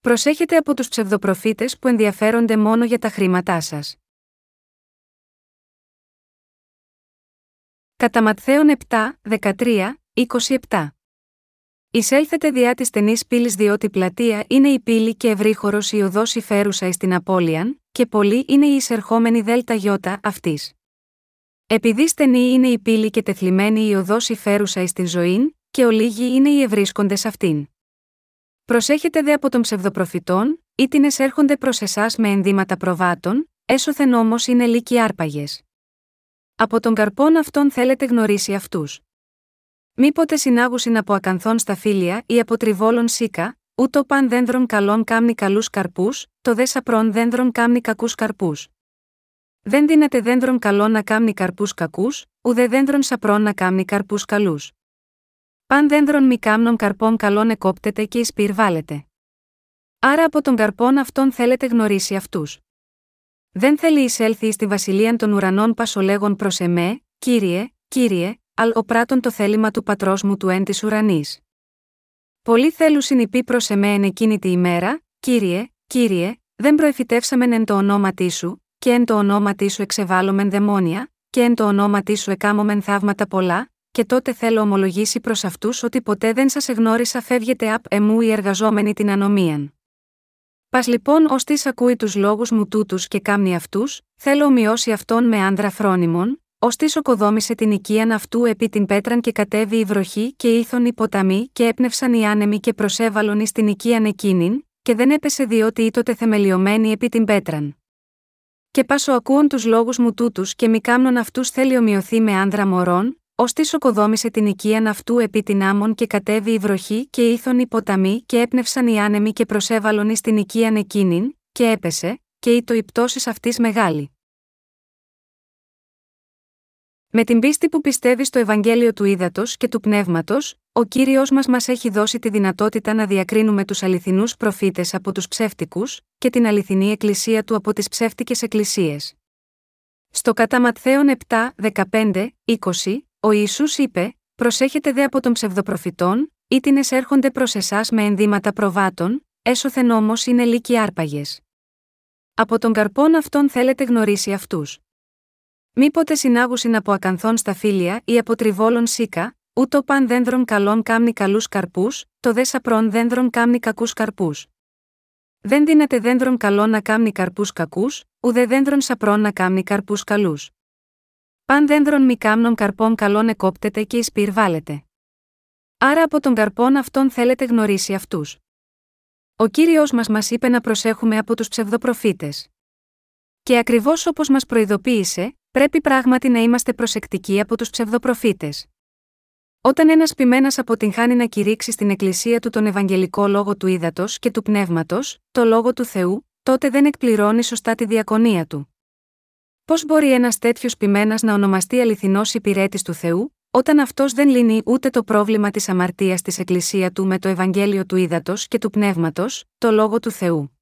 Προσέχετε από τους ψευδοπροφήτες που ενδιαφέρονται μόνο για τα χρήματά σας. Κατά Ματθαίον 7, 13, 27. Εισέλθετε διά της στενής πύλης διότι πλατεία είναι η πύλη και ευρύχωρος η οδός υφέρουσα εις την Απόλυαν, και πολλοί είναι οι εισερχόμενοι δέλτα γιώτα αυτής. Επειδή στενή είναι η πύλη και τεθλιμένη η οδός υφέρουσα εις την ζωή, και ολίγοι είναι οι ευρίσκοντες αυτήν. Προσέχετε δε από των ψευδοπροφητών, ή την εσέρχονται προς εσάς με ενδύματα προβάτων, έσωθεν όμως είναι λύκοι άρπαγες. Από τον καρπόν αυτόν θέλετε γνωρίσει αυτούς. Μήποτε συνάγουσιν από ακανθών στα φίλια ή από τριβόλων σίκα, ούτω παν δένδρων καλών κάμνη καλούς καρπούς, το δε σαπρών δένδρων κάμνη κακούς καρπούς. Δεν δίνεται δένδρων καλών να κάμνη καρπούς κακούς, ουδε δένδρων σαπρών να κάμνη καρπούς καλούς. Παν δένδρων μη κάμνων καρπών καλών εκόπτεται και εισπυρβάλλεται. Άρα από τον καρπόν αυτόν θέλετε γνωρίσει αυτούς. Δεν θέλει εισέλθει στη βασιλεία των ουρανών πασολέγων προς εμέ, κύριε, κύριε, αλ ο πράτων το θέλημα του πατρός μου του εν της ουρανής. Πολλοί θέλουν συνειπεί προς εμέ εν εκείνη τη ημέρα, κύριε, κύριε, δεν προεφητεύσαμεν εν το ονόματί σου, και εν το ονόματί σου εξεβάλλομεν δαιμόνια, και εν το ονόματί σου εκάμωμεν θαύματα πολλά, και τότε θέλω ομολογήσει προς αυτούς ότι ποτέ δεν σας εγνώρισα φεύγετε απ' εμού οι εργαζόμενοι την ανομίαν. Πας λοιπόν ως τη ακούει τους λόγους μου τούτους και κάμνει αυτούς, θέλω ομοιώσει αυτόν με άνδρα φρόνιμων, ως τη οκοδόμησε την οικίαν αυτού επί την πέτραν και κατέβει η βροχή και ήθον οι ποταμοί και έπνευσαν οι άνεμοι και προσέβαλον εις την οικίαν εκείνην, και δεν έπεσε διότι ήτοτε θεμελιωμένη επί την πέτραν. Και πάσο ακούων τους λόγους μου τούτους και μη κάμνων αυτούς θέλει ομοιωθεί με άνδρα μωρών, ως τη σοκοδόμησε την οικίαν αυτού επί την άμμον και κατέβει η βροχή και ήθον οι ποταμοί και έπνευσαν οι άνεμοι και προσέβαλον εις την οικίαν εκείνην, και έπεσε, και ήτο η πτώσης αυτής μεγάλη. Με την πίστη που πιστεύει στο Ευαγγέλιο του Ήδατος και του Πνεύματος, ο κύριος μας μας έχει δώσει τη δυνατότητα να διακρίνουμε τους αληθινούς προφήτες από τους ψεύτικους, και την αληθινή Εκκλησία του από τις ψεύτικες εκκλησίες. Στο κατά Ματθαίον 7, 15, 20, ο Ισού είπε: Προσέχετε δε από των ψευδοπροφητών, ή την εσέρχονται προς εσάς με ενδύματα προβάτων, έσωθεν όμως είναι λύκοι άρπαγες. Από τον καρπόν αυτόν θέλετε γνωρίσει αυτούς. Μήποτε συνάγουσιν από ακανθών στα φίλια ή από τριβόλων σίκα, ούτω παν δένδρων καλών κάμνη καλούς καρπούς, το δε σαπρών δένδρων κάμνη κακούς καρπούς. Δεν δίνεται δένδρων καλών να κάμνη καρπούς κακούς, ουδε δένδρων σαπρών να κάμνη καρπούς καλούς. Παν δένδρων μη κάμνων καρπών καλών εκόπτεται και εισπυρβάλλεται. Άρα από τον καρπόν αυτόν θέλετε γνωρίσει αυτούς. Ο κύριος μας μας είπε να προσέχουμε από τους ψευδοπροφήτες. Και ακριβώς όπως μας προειδοποίησε, πρέπει πράγματι να είμαστε προσεκτικοί από τους ψευδοπροφήτες. Όταν ένας πειμένα αποτυγχάνει να κηρύξει στην Εκκλησία του τον Ευαγγελικό λόγο του ύδατος και του πνεύματος, το λόγο του Θεού, τότε δεν εκπληρώνει σωστά τη διακονία του. Πώς μπορεί ένας τέτοιος πειμένας να ονομαστεί αληθινός υπηρέτης του Θεού, όταν αυτός δεν λύνει ούτε το πρόβλημα της αμαρτίας της Εκκλησία του με το Ευαγγέλιο του ύδατο και του πνεύματος, το λόγο του Θεού.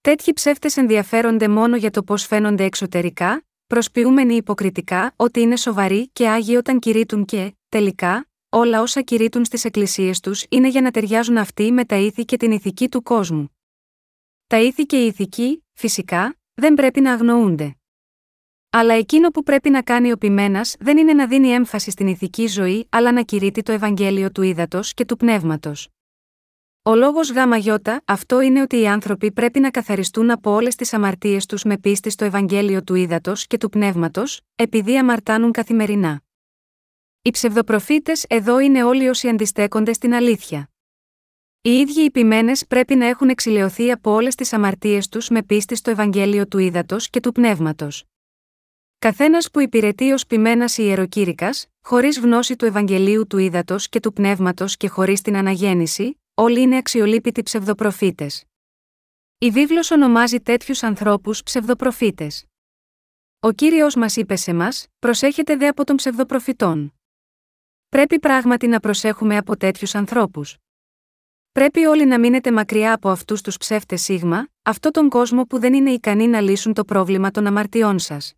Τέτοιοι ψεύτες ενδιαφέρονται μόνο για το πώς φαίνονται εξωτερικά, προσποιούμενοι υποκριτικά ότι είναι σοβαροί και άγιοι όταν κηρύττουν και, τελικά, όλα όσα κηρύττουν στις εκκλησίες τους είναι για να ταιριάζουν αυτοί με τα ήθη και την ηθική του κόσμου. Τα ήθη και η ηθική, φυσικά, δεν πρέπει να αγνοούνται. Αλλά εκείνο που πρέπει να κάνει ο ποιμένα δεν είναι να δίνει έμφαση στην ηθική ζωή, αλλά να κηρύττει το Ευαγγέλιο του ύδατο και του πνεύματος. Ο λόγος ΓΙ αυτό είναι ότι οι άνθρωποι πρέπει να καθαριστούν από όλες τις αμαρτίες τους με πίστη στο Ευαγγέλιο του ύδατο και του πνεύματος, επειδή αμαρτάνουν καθημερινά. Οι ψευδοπροφήτες εδώ είναι όλοι όσοι αντιστέκονται στην αλήθεια. Οι ίδιοι οι ποιμένε πρέπει να έχουν εξηλαιωθεί από όλες τις αμαρτίες τους με πίστη στο Ευαγγέλιο του ύδατο και του πνεύματος. Καθένας που υπηρετεί ως ποιμένα ιεροκήρυκας, χωρίς γνώση του Ευαγγελίου του ύδατο και του πνεύματος και χωρίς την αναγέννηση, όλοι είναι αξιολύπητοι ψευδοπροφήτες. Η βίβλος ονομάζει τέτοιους ανθρώπους ψευδοπροφήτες. Ο κύριος μας είπε σε μας: Προσέχετε δε από των ψευδοπροφητών. Πρέπει πράγματι να προσέχουμε από τέτοιους ανθρώπους. Πρέπει όλοι να μείνετε μακριά από αυτούς τους ψεύτες σίγμα, αυτό τον κόσμο που δεν είναι ικανοί να λύσουν το πρόβλημα των αμαρτιών σας.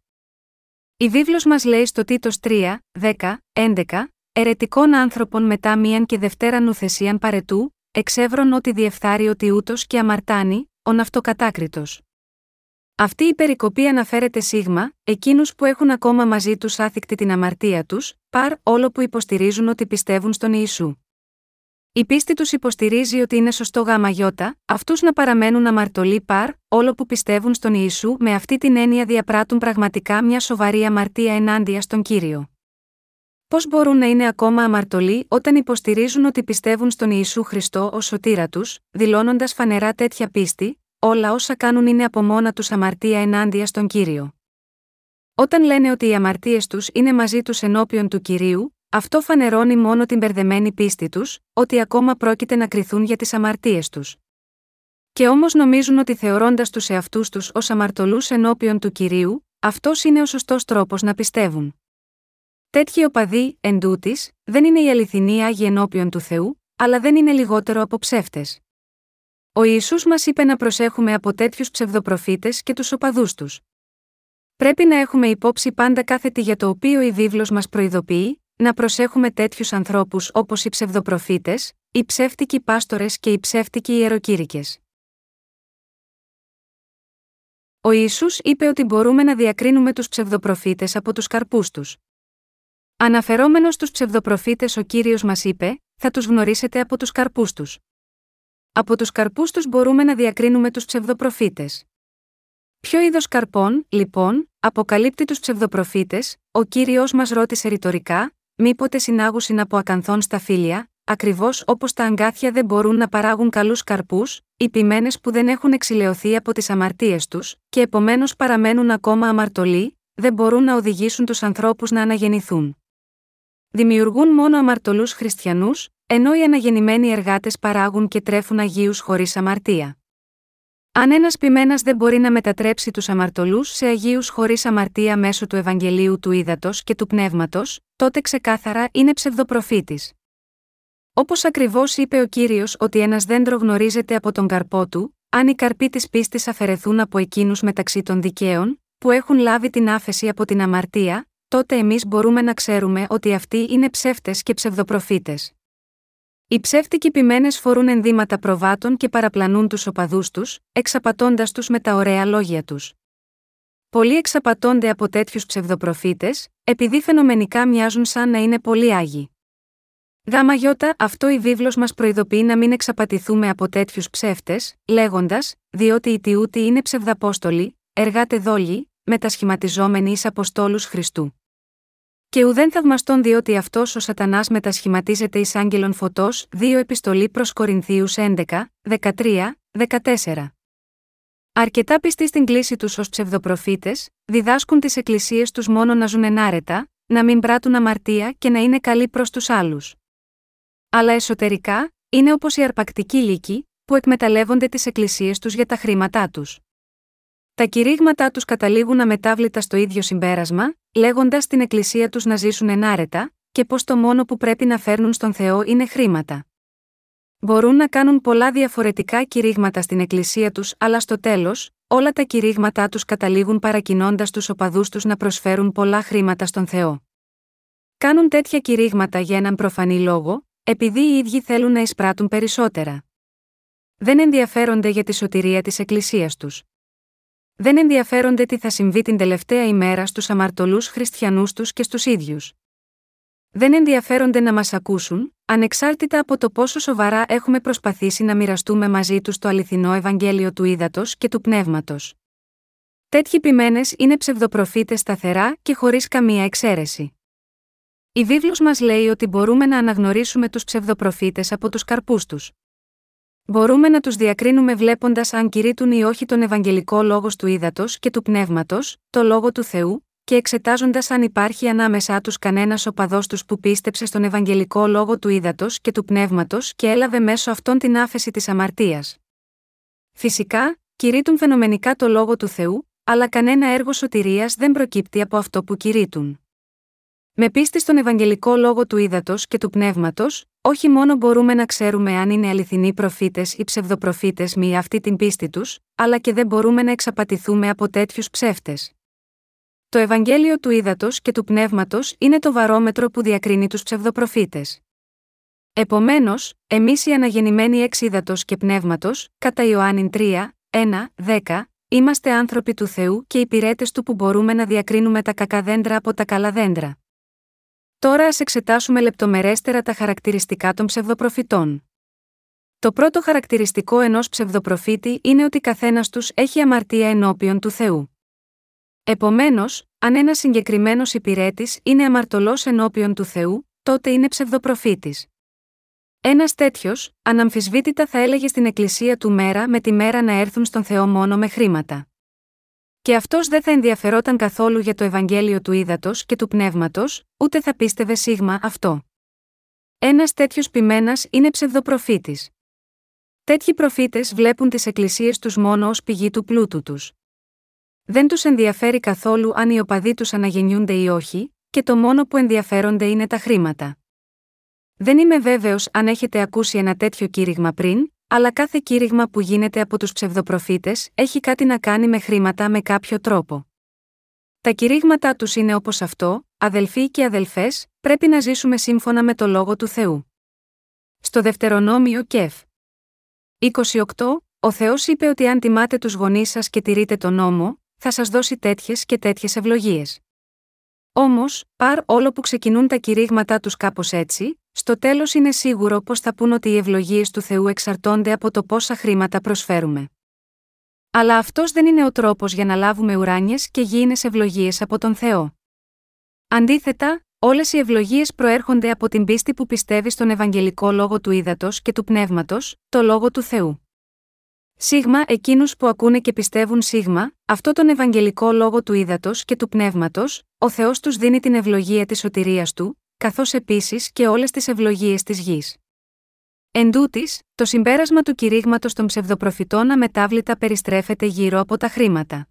Η βίβλος μας λέει στο Τίτος 3, 10, 11, ερετικών άνθρωπων μετά μίαν και δευτέραν ουθεσίαν παρετού, εξεύρων ότι διεφθάρει ότι ούτω και αμαρτάνει, ο ναυτοκατάκριτο. Αυτή η περικοπή αναφέρεται σίγμα, εκείνους που έχουν ακόμα μαζί τους άθικτη την αμαρτία τους, παρ όλο που υποστηρίζουν ότι πιστεύουν στον Ιησού. Η πίστη τους υποστηρίζει ότι είναι σωστό γάμα γιώτα, αυτούς να παραμένουν αμαρτωλοί παρ, όλο που πιστεύουν στον Ιησού με αυτή την έννοια διαπράττουν πραγματικά μια σοβαρή αμαρτία ενάντια στον κύριο. Πώς μπορούν να είναι ακόμα αμαρτωλοί όταν υποστηρίζουν ότι πιστεύουν στον Ιησού Χριστό ως σωτήρα τους, δηλώνοντας φανερά τέτοια πίστη, όλα όσα κάνουν είναι από μόνα τους αμαρτία ενάντια στον κύριο. Όταν λένε ότι οι αμαρτίες τους είναι μαζί τους ενώπιον του κυρίου, αυτό φανερώνει μόνο την μπερδεμένη πίστη τους, ότι ακόμα πρόκειται να κρυθούν για τις αμαρτίες τους. Και όμως νομίζουν ότι θεωρώντας τους εαυτούς τους ως αμαρτωλούς ενώπιον του κυρίου, αυτός είναι ο σωστός τρόπος να πιστεύουν. Τέτοιοι οπαδοί, εν τούτης, δεν είναι οι αληθινοί άγιοι ενώπιον του Θεού, αλλά δεν είναι λιγότερο από ψεύτες. Ο Ιησούς μας είπε να προσέχουμε από τέτοιους ψευδοπροφήτες και τους οπαδούς τους. Πρέπει να έχουμε υπόψη πάντα κάθε τι για το οποίο η βίβλος μας προειδοποιεί, να προσέχουμε τέτοιους ανθρώπους όπως οι ψευδοπροφήτες, οι ψεύτικοι πάστορες και οι ψεύτικοι ιεροκήρυκες. Ο Ιησούς είπε ότι μπορούμε να διακρίνουμε τους ψευδοπροφήτες από τους καρπούς τους. Αναφερόμενος στους ψευδοπροφήτες, ο κύριος μας είπε: Θα τους γνωρίσετε από τους καρπούς τους. Από τους καρπούς τους μπορούμε να διακρίνουμε τους ψευδοπροφήτες. Ποιο είδος καρπών, λοιπόν, αποκαλύπτει τους ψευδοπροφήτες, ο κύριος μας ρώτησε ρητορικά, μήποτε συνάγουσιν από ακανθών στα φύλλα, ακριβώς όπως τα αγκάθια δεν μπορούν να παράγουν καλούς καρπούς, οι ποιμένες που δεν έχουν εξηλαιωθεί από τις αμαρτίες τους, και επομένως παραμένουν ακόμα αμαρτωλοί, δεν μπορούν να οδηγήσουν τους ανθρώπους να αναγεννηθούν. Δημιουργούν μόνο αμαρτωλούς χριστιανούς, ενώ οι αναγεννημένοι εργάτες παράγουν και τρέφουν Αγίους χωρίς αμαρτία. Αν ένας ποιμένα δεν μπορεί να μετατρέψει τους αμαρτωλούς σε Αγίους χωρίς αμαρτία μέσω του Ευαγγελίου του Ήδατος και του Πνεύματος, τότε ξεκάθαρα είναι ψευδοπροφήτης. Όπως ακριβώς είπε ο κύριος ότι ένας δέντρο γνωρίζεται από τον καρπό του, αν οι καρποί της πίστης αφαιρεθούν από εκείνους μεταξύ των δικαίων, που έχουν λάβει την άφεση από την αμαρτία, τότε εμείς μπορούμε να ξέρουμε ότι αυτοί είναι ψεύτες και ψευδοπροφήτες. Οι ψεύτικοι ποιμένες φορούν ενδύματα προβάτων και παραπλανούν τους οπαδούς τους, εξαπατώντας τους με τα ωραία λόγια τους. Πολλοί εξαπατώνται από τέτοιους ψευδοπροφήτες, επειδή φαινομενικά μοιάζουν σαν να είναι πολύ άγιοι. Γάμα γιώτα, αυτό η βίβλος μας προειδοποιεί να μην εξαπατηθούμε από τέτοιους ψεύτες, λέγοντας, διότι οι τιούτοι είναι ψευδαπόστολοι, εργάτε δόλοι, μετασχηματιζόμενοι εις Αποστόλους Χριστού. Και ουδέν θαυμαστών διότι αυτός ο Σατανάς μετασχηματίζεται εις άγγελον φωτός, 2 επιστολή προς Κορινθίους 11, 13, 14. Αρκετά πιστοί στην κλίση τους ως ψευδοπροφήτες, διδάσκουν τις εκκλησίες τους μόνο να ζουν ενάρετα, να μην πράττουν αμαρτία και να είναι καλοί προς τους άλλους. Αλλά εσωτερικά, είναι όπως οι αρπακτικοί λύκοι, που εκμεταλλεύονται τις εκκλησίες τους για τα χρήματά τους. Τα κηρύγματά τους καταλήγουν αμετάβλητα στο ίδιο συμπέρασμα, λέγοντας στην Εκκλησία τους να ζήσουν ενάρετα, και πως το μόνο που πρέπει να φέρνουν στον Θεό είναι χρήματα. Μπορούν να κάνουν πολλά διαφορετικά κηρύγματα στην Εκκλησία τους, αλλά στο τέλος, όλα τα κηρύγματά τους καταλήγουν παρακινώντας τους οπαδούς τους να προσφέρουν πολλά χρήματα στον Θεό. Κάνουν τέτοια κηρύγματα για έναν προφανή λόγο, επειδή οι ίδιοι θέλουν να εισπράττουν περισσότερα. Δεν ενδιαφέρονται για τη σωτηρία της Εκκλησίας τους δεν ενδιαφέρονται τι θα συμβεί την τελευταία ημέρα στους αμαρτωλούς χριστιανούς τους και στους ίδιους. Δεν ενδιαφέρονται να μας ακούσουν, ανεξάρτητα από το πόσο σοβαρά έχουμε προσπαθήσει να μοιραστούμε μαζί τους το αληθινό Ευαγγέλιο του ύδατο και του πνεύματος. Τέτοιοι ποιμένες είναι ψευδοπροφήτες σταθερά και χωρίς καμία εξαίρεση. Η βίβλος μας λέει ότι μπορούμε να αναγνωρίσουμε τους ψευδοπροφήτες από τους καρπούς τους. Μπορούμε να τους διακρίνουμε βλέποντας αν κηρύττουν ή όχι τον Ευαγγελικό λόγος του ύδατο και του πνεύματος, το λόγο του Θεού, και εξετάζοντας αν υπάρχει ανάμεσά τους κανένας οπαδός τους που πίστεψε στον Ευαγγελικό λόγο του ύδατο και του πνεύματος και έλαβε μέσω αυτών την άφεση της αμαρτίας. Φυσικά, κηρύττουν φαινομενικά το λόγο του Θεού, αλλά κανένα έργο σωτηρίας δεν προκύπτει από αυτό που κηρύττουν. Με πίστη στον Ευαγγελικό λόγο του ύδατο και του πνεύματος, όχι μόνο μπορούμε να ξέρουμε αν είναι αληθινοί προφήτες ή ψευδοπροφήτες με αυτή την πίστη τους, αλλά και δεν μπορούμε να εξαπατηθούμε από τέτοιους ψεύτες. Το Ευαγγέλιο του ύδατο και του πνεύματος είναι το βαρόμετρο που διακρίνει τους ψευδοπροφήτες. Επομένως, εμείς οι αναγεννημένοι εξ ύδατο και πνεύματος, κατά Ιωάννη 3, 1, 10, είμαστε άνθρωποι του Θεού και υπηρέτες του που μπορούμε να διακρίνουμε τα κακά δέντρα από τα καλά δέντρα. Τώρα ας εξετάσουμε λεπτομερέστερα τα χαρακτηριστικά των ψευδοπροφητών. Το πρώτο χαρακτηριστικό ενός ψευδοπροφήτη είναι ότι καθένας τους έχει αμαρτία ενώπιον του Θεού. Επομένως, αν ένας συγκεκριμένος υπηρέτης είναι αμαρτωλός ενώπιον του Θεού, τότε είναι ψευδοπροφήτης. Ένας τέτοιος, αναμφισβήτητα θα έλεγε στην Εκκλησία του μέρα με τη μέρα να έρθουν στον Θεό μόνο με χρήματα. Και αυτός δεν θα ενδιαφερόταν καθόλου για το Ευαγγέλιο του ύδατο και του πνεύματος, ούτε θα πίστευε σίγμα αυτό. Ένας τέτοιος πειμένα είναι ψευδοπροφήτης. Τέτοιοι προφήτες βλέπουν τις εκκλησίες τους μόνο ως πηγή του πλούτου τους. Δεν τους ενδιαφέρει καθόλου αν οι οπαδοί τους αναγεννιούνται ή όχι, και το μόνο που ενδιαφέρονται είναι τα χρήματα. Δεν είμαι βέβαιος αν έχετε ακούσει ένα τέτοιο κήρυγμα πριν, αλλά κάθε κήρυγμα που γίνεται από τους ψευδοπροφήτες έχει κάτι να κάνει με χρήματα με κάποιο τρόπο. Τα κηρύγματά τους είναι όπως αυτό, αδελφοί και αδελφές, πρέπει να ζήσουμε σύμφωνα με το λόγο του Θεού. Στο Δευτερονόμιο Κεφ. 28. Ο Θεός είπε ότι αν τιμάτε τους γονείς σας και τηρείτε τον νόμο, θα σας δώσει τέτοιες και τέτοιες ευλογίες. Όμως, παρ όλο που ξεκινούν τα κηρύγματά τους κάπως έτσι, στο τέλος είναι σίγουρο πως θα πούν ότι οι ευλογίες του Θεού εξαρτώνται από το πόσα χρήματα προσφέρουμε. Αλλά αυτός δεν είναι ο τρόπος για να λάβουμε ουράνιες και γήινες ευλογίες από τον Θεό. Αντίθετα, όλες οι ευλογίες προέρχονται από την πίστη που πιστεύει στον Ευαγγελικό λόγο του ύδατο και του πνεύματος, το λόγο του Θεού. Σίγμα εκείνους που ακούνε και πιστεύουν σίγμα, αυτό τον Ευαγγελικό λόγο του ύδατο και του πνεύματος, ο Θεός τους δίνει την ευλογία της σωτηρίας του, καθώς επίσης και όλες τις ευλογίες της γης. Εν τούτης, το συμπέρασμα του κηρύγματος των ψευδοπροφητών αμετάβλητα περιστρέφεται γύρω από τα χρήματα.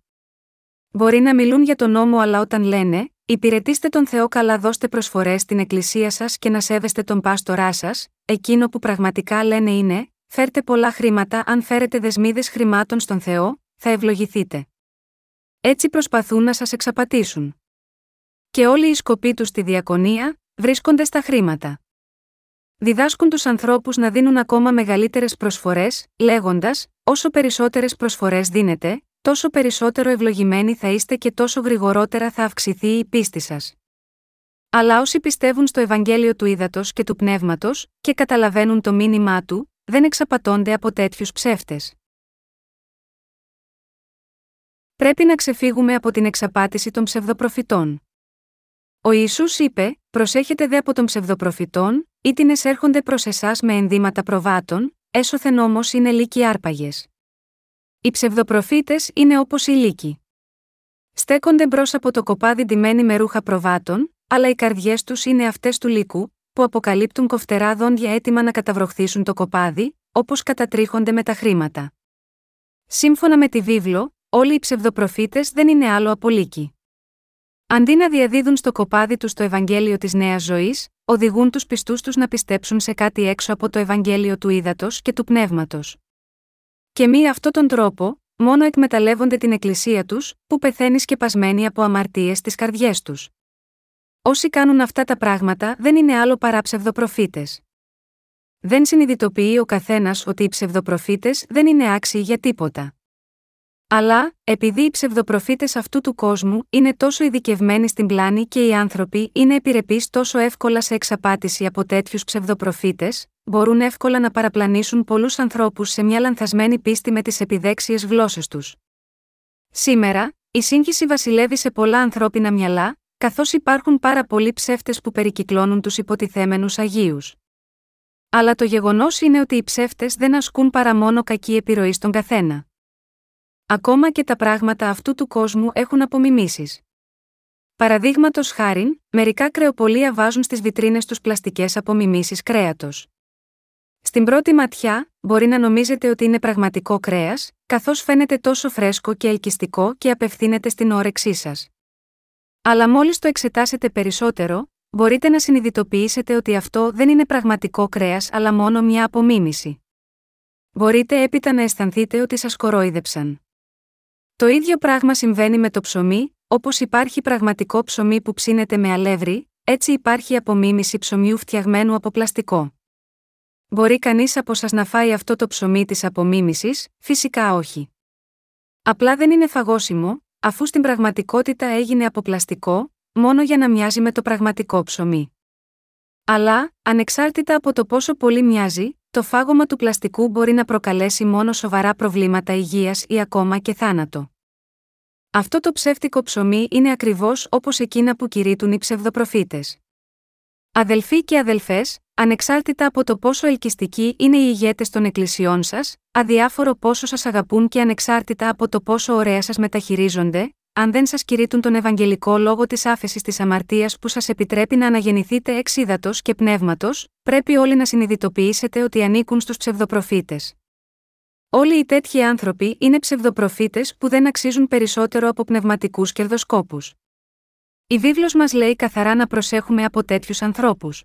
Μπορεί να μιλούν για τον νόμο, αλλά όταν λένε, υπηρετήστε τον Θεό καλά, δώστε προσφορές στην εκκλησία σας και να σέβεστε τον πάστορά σας, εκείνο που πραγματικά λένε είναι, φέρτε πολλά χρήματα, αν φέρετε δεσμίδες χρημάτων στον Θεό, θα ευλογηθείτε. Έτσι προσπαθούν να σας εξαπατήσουν. Και όλοι οι σκοποί τους στη διακονία, βρίσκονται στα χρήματα. Διδάσκουν τους ανθρώπους να δίνουν ακόμα μεγαλύτερες προσφορές, λέγοντας: Όσο περισσότερες προσφορές δίνετε, τόσο περισσότερο ευλογημένοι θα είστε και τόσο γρηγορότερα θα αυξηθεί η πίστη σας. Αλλά όσοι πιστεύουν στο Ευαγγέλιο του Ήδατος και του Πνεύματος, και καταλαβαίνουν το μήνυμά του, δεν εξαπατώνται από τέτοιους ψεύτες. Πρέπει να ξεφύγουμε από την εξαπάτηση των ψευδοπροφητών. Ο Ιησούς είπε: Προσέχετε δε από των ψευδοπροφητών, ή την εσέρχονται προς εσάς με ενδύματα προβάτων, έσωθεν όμως είναι λύκοι άρπαγες. Οι ψευδοπροφήτες είναι όπως οι λύκοι. Στέκονται μπρος από το κοπάδι ντυμένοι με ρούχα προβάτων, αλλά οι καρδιές τους είναι αυτές του λύκου, που αποκαλύπτουν κοφτερά δόντια έτοιμα να καταβροχθήσουν το κοπάδι, όπως κατατρίχονται με τα χρήματα. Σύμφωνα με τη βίβλο, όλοι οι ψευδοπροφήτες δεν είναι άλλο από λύκοι. Αντί να διαδίδουν στο κοπάδι τους το Ευαγγέλιο της Νέας Ζωής, οδηγούν τους πιστούς τους να πιστέψουν σε κάτι έξω από το Ευαγγέλιο του ύδατο και του πνεύματος. Και μη αυτόν τον τρόπο, μόνο εκμεταλλεύονται την Εκκλησία τους, που πεθαίνει σκεπασμένη από αμαρτίες στις καρδιές τους. Όσοι κάνουν αυτά τα πράγματα δεν είναι άλλο παρά ψευδοπροφήτες. Δεν συνειδητοποιεί ο καθένας ότι οι ψευδοπροφήτες δεν είναι άξιοι για τίποτα. Αλλά, επειδή οι ψευδοπροφήτες αυτού του κόσμου είναι τόσο ειδικευμένοι στην πλάνη και οι άνθρωποι είναι επιρρεπείς τόσο εύκολα σε εξαπάτηση από τέτοιους ψευδοπροφήτες, μπορούν εύκολα να παραπλανήσουν πολλούς ανθρώπους σε μια λανθασμένη πίστη με τις επιδέξιες γλώσσες τους. Σήμερα, η σύγχυση βασιλεύει σε πολλά ανθρώπινα μυαλά, καθώς υπάρχουν πάρα πολλοί ψεύτες που περικυκλώνουν τους υποτιθέμενους Αγίους. Αλλά το γεγονός είναι ότι οι ψεύτες δεν ασκούν παρά μόνο κακή επιρροή στον καθένα. Ακόμα και τα πράγματα αυτού του κόσμου έχουν απομιμήσεις. Παραδείγματος χάριν, μερικά κρεοπολία βάζουν στις βιτρίνες τους πλαστικές απομιμήσεις κρέατος. Στην πρώτη ματιά, μπορεί να νομίζετε ότι είναι πραγματικό κρέας, καθώς φαίνεται τόσο φρέσκο και ελκυστικό και απευθύνεται στην όρεξή σας. Αλλά μόλις το εξετάσετε περισσότερο, μπορείτε να συνειδητοποιήσετε ότι αυτό δεν είναι πραγματικό κρέας αλλά μόνο μια απομίμηση. Μπορείτε έπειτα να αισθανθείτε ότι σας κορόιδεψαν. Το ίδιο πράγμα συμβαίνει με το ψωμί, όπως υπάρχει πραγματικό ψωμί που ψήνεται με αλεύρι, έτσι υπάρχει απομίμηση ψωμιού φτιαγμένου από πλαστικό. Μπορεί κανείς από σας να φάει αυτό το ψωμί της απομίμησης, φυσικά όχι. Απλά δεν είναι φαγόσιμο, αφού στην πραγματικότητα έγινε από πλαστικό, μόνο για να μοιάζει με το πραγματικό ψωμί. Αλλά, ανεξάρτητα από το πόσο πολύ μοιάζει, το φάγωμα του πλαστικού μπορεί να προκαλέσει μόνο σοβαρά προβλήματα υγείας ή ακόμα και θάνατο. Αυτό το ψεύτικο ψωμί είναι ακριβώς όπως εκείνα που κηρύττουν οι ψευδοπροφήτες. Αδελφοί και αδελφές, ανεξάρτητα από το πόσο ελκυστικοί είναι οι ηγέτες των εκκλησιών σας, αδιάφορο πόσο σας αγαπούν και ανεξάρτητα από το πόσο ωραία σας μεταχειρίζονται, αν δεν σας κηρύττουν τον Ευαγγελικό λόγο της άφεσης της αμαρτίας που σας επιτρέπει να αναγεννηθείτε εξ και πνεύματος, πρέπει όλοι να συνειδητοποιήσετε ότι ανήκουν στους ψευδοπροφήτες. Όλοι οι τέτοιοι άνθρωποι είναι ψευδοπροφήτες που δεν αξίζουν περισσότερο από πνευματικούς κερδοσκόπους. Η βίβλος μας λέει καθαρά να προσέχουμε από τέτοιους ανθρώπους.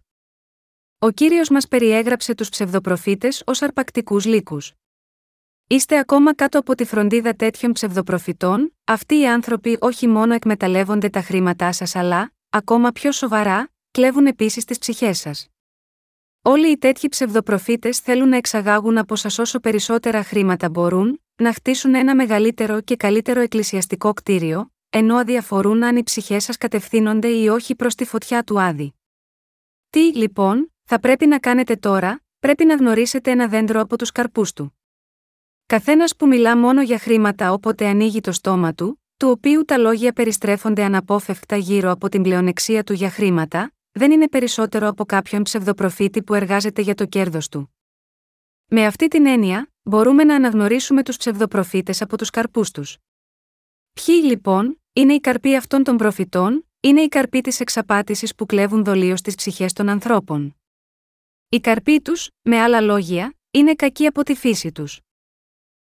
Ο κύριος μας περιέγραψε τους ψευδοπροφήτες ως αρπακτικούς λύκους. Είστε ακόμα κάτω από τη φροντίδα τέτοιων ψευδοπροφητών, αυτοί οι άνθρωποι όχι μόνο εκμεταλλεύονται τα χρήματά σας, αλλά, ακόμα πιο σοβαρά, κλέβουν επίσης τις ψυχές σας. Όλοι οι τέτοιοι ψευδοπροφήτες θέλουν να εξαγάγουν από σας όσο περισσότερα χρήματα μπορούν, να χτίσουν ένα μεγαλύτερο και καλύτερο εκκλησιαστικό κτίριο, ενώ αδιαφορούν αν οι ψυχές σας κατευθύνονται ή όχι προς τη φωτιά του Άδη. Τι, λοιπόν, θα πρέπει να κάνετε τώρα, πρέπει να γνωρίσετε ένα δέντρο από τους καρπούς του. Καθένας που μιλά μόνο για χρήματα όποτε ανοίγει το στόμα του, του οποίου τα λόγια περιστρέφονται αναπόφευκτα γύρω από την πλεονεξία του για χρήματα, δεν είναι περισσότερο από κάποιον ψευδοπροφήτη που εργάζεται για το κέρδος του. Με αυτή την έννοια, μπορούμε να αναγνωρίσουμε τους ψευδοπροφήτες από τους καρπούς τους. Ποιοι λοιπόν, είναι οι καρποί αυτών των προφητών, είναι οι καρποί της εξαπάτησης που κλέβουν δολίως στι ψυχές των ανθρώπων. Οι καρποί τους, με άλλα λόγια, είναι κακοί από τη φύση τους.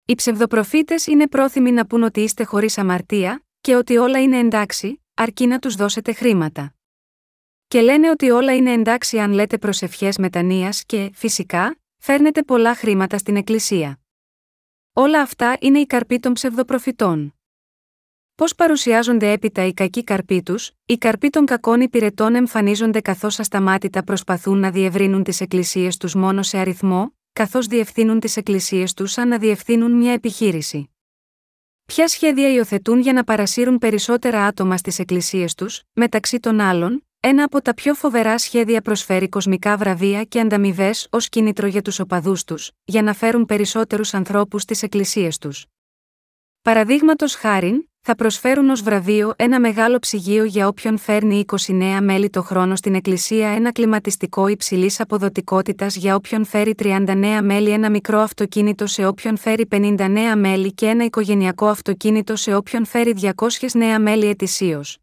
Οι ψευδοπροφήτες είναι πρόθυμοι να πούν ότι είστε χωρίς αμαρτία, και ότι όλα είναι εντάξει, αρκεί να τους δώσετε χρήματα. Και λένε ότι όλα είναι εντάξει αν λέτε προσευχέ μετανία και, φυσικά, φέρνετε πολλά χρήματα στην Εκκλησία. Όλα αυτά είναι οι καρποί των ψευδοπροφητών. Πώς παρουσιάζονται έπειτα οι κακοί καρποί τους, οι καρποί των κακών υπηρετών εμφανίζονται καθώς ασταμάτητα προσπαθούν να διευρύνουν τις εκκλησίες τους μόνο σε αριθμό, καθώς διευθύνουν τις εκκλησίες τους σαν να διευθύνουν μια επιχείρηση. Ποια σχέδια υιοθετούν για να παρασύρουν περισσότερα άτομα στις εκκλησίες τους, μεταξύ των άλλων, ένα από τα πιο φοβερά σχέδια προσφέρει κοσμικά βραβεία και ανταμοιβές ως κίνητρο για τους οπαδούς τους, για να φέρουν περισσότερους ανθρώπους στις εκκλησίες τους. Παραδείγματος χάριν, θα προσφέρουν ως βραβείο ένα μεγάλο ψυγείο για όποιον φέρνει 29 μέλη το χρόνο στην Εκκλησία, ένα κλιματιστικό υψηλής αποδοτικότητας για όποιον φέρει 39 μέλη, ένα μικρό αυτοκίνητο σε όποιον φέρει 59 μέλη και ένα οικογενειακό αυτοκίνητο σε όποιον φέρει 200 νέα μέλη ετησίως.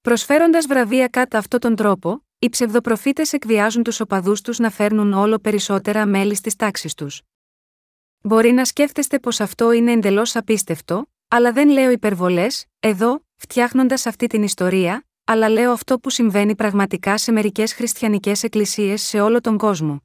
Προσφέροντας βραβεία κατά αυτόν τον τρόπο, οι ψευδοπροφήτες εκβιάζουν τους οπαδούς τους να φέρνουν όλο περισσότερα μέλη στις τάξεις τους. Μπορεί να σκέφτεστε πως αυτό είναι εντελώς απίστευτο, αλλά δεν λέω υπερβολές, εδώ, φτιάχνοντας αυτή την ιστορία, αλλά λέω αυτό που συμβαίνει πραγματικά σε μερικές χριστιανικές εκκλησίες σε όλο τον κόσμο.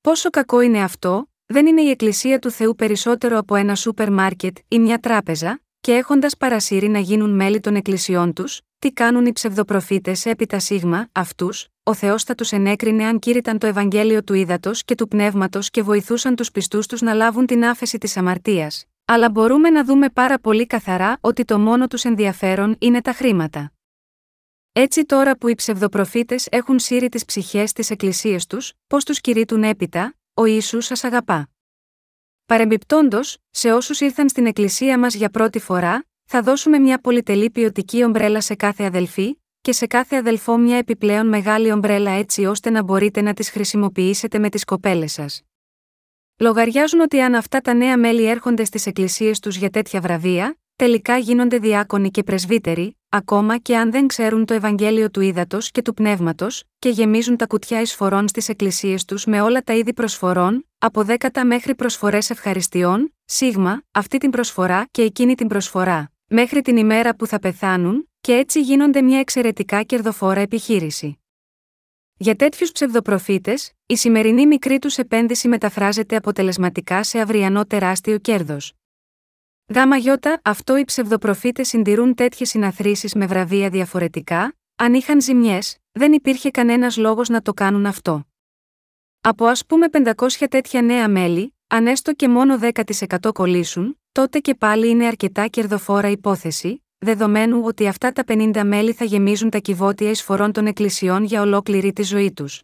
Πόσο κακό είναι αυτό, δεν είναι η εκκλησία του Θεού περισσότερο από ένα σούπερ μάρκετ ή μια τράπεζα, και έχοντας παρασύρει να γίνουν μέλη των εκκλησιών τους, τι κάνουν οι ψευδοπροφήτες έπειτα σίγμα, αυτούς, ο Θεός θα τους ενέκρινε αν κήρυταν το Ευαγγέλιο του ύδατο και του πνεύματος και βοηθούσαν τους πιστούς τους να λάβουν την άφεση της αμαρτίας, αλλά μπορούμε να δούμε πάρα πολύ καθαρά ότι το μόνο τους ενδιαφέρον είναι τα χρήματα. Έτσι τώρα που οι ψευδοπροφήτες έχουν σύρει τις ψυχές στι εκκλησίε τους, πώς τους κηρύττουν έπειτα, ο Ισού σας αγαπά. Παρεμπιπτόντως, σε όσους ήρθαν στην εκκλησία μας για πρώτη φορά, θα δώσουμε μια πολυτελή ποιοτική ομπρέλα σε κάθε αδελφή, και σε κάθε αδελφό μια επιπλέον μεγάλη ομπρέλα έτσι ώστε να μπορείτε να τις χρησιμοποιήσετε με τις κοπέλες σας. Λογαριάζουν ότι αν αυτά τα νέα μέλη έρχονται στις εκκλησίες τους για τέτοια βραβεία, τελικά γίνονται διάκονοι και πρεσβύτεροι, ακόμα και αν δεν ξέρουν το Ευαγγέλιο του ύδατο και του πνεύματος, και γεμίζουν τα κουτιά εισφορών στις εκκλησίες τους με όλα τα είδη προσφορών, από δέκατα μέχρι προσφορές ευχαριστειών, σίγμα, αυτή την προσφορά και εκείνη την προσφορά, μέχρι την ημέρα που θα πεθάνουν, και έτσι γίνονται μια εξαιρετικά κερδοφόρα επιχείρηση. Για τέτοιους ψευδοπροφήτες, η σημερινή μικρή τους επένδυση μεταφράζεται αποτελεσματικά σε αυριανό τεράστιο κέρδος. Γάμα γιώτα, αυτό οι ψευδοπροφήτες συντηρούν τέτοιες συναθρήσεις με βραβεία διαφορετικά, αν είχαν ζημιές, δεν υπήρχε κανένας λόγος να το κάνουν αυτό. Από ας πούμε 500 τέτοια νέα μέλη, αν έστω και μόνο 10% κολλήσουν, τότε και πάλι είναι αρκετά κερδοφόρα υπόθεση, δεδομένου ότι αυτά τα 50 μέλη θα γεμίζουν τα κυβότια εισφορών των εκκλησιών για ολόκληρη τη ζωή τους.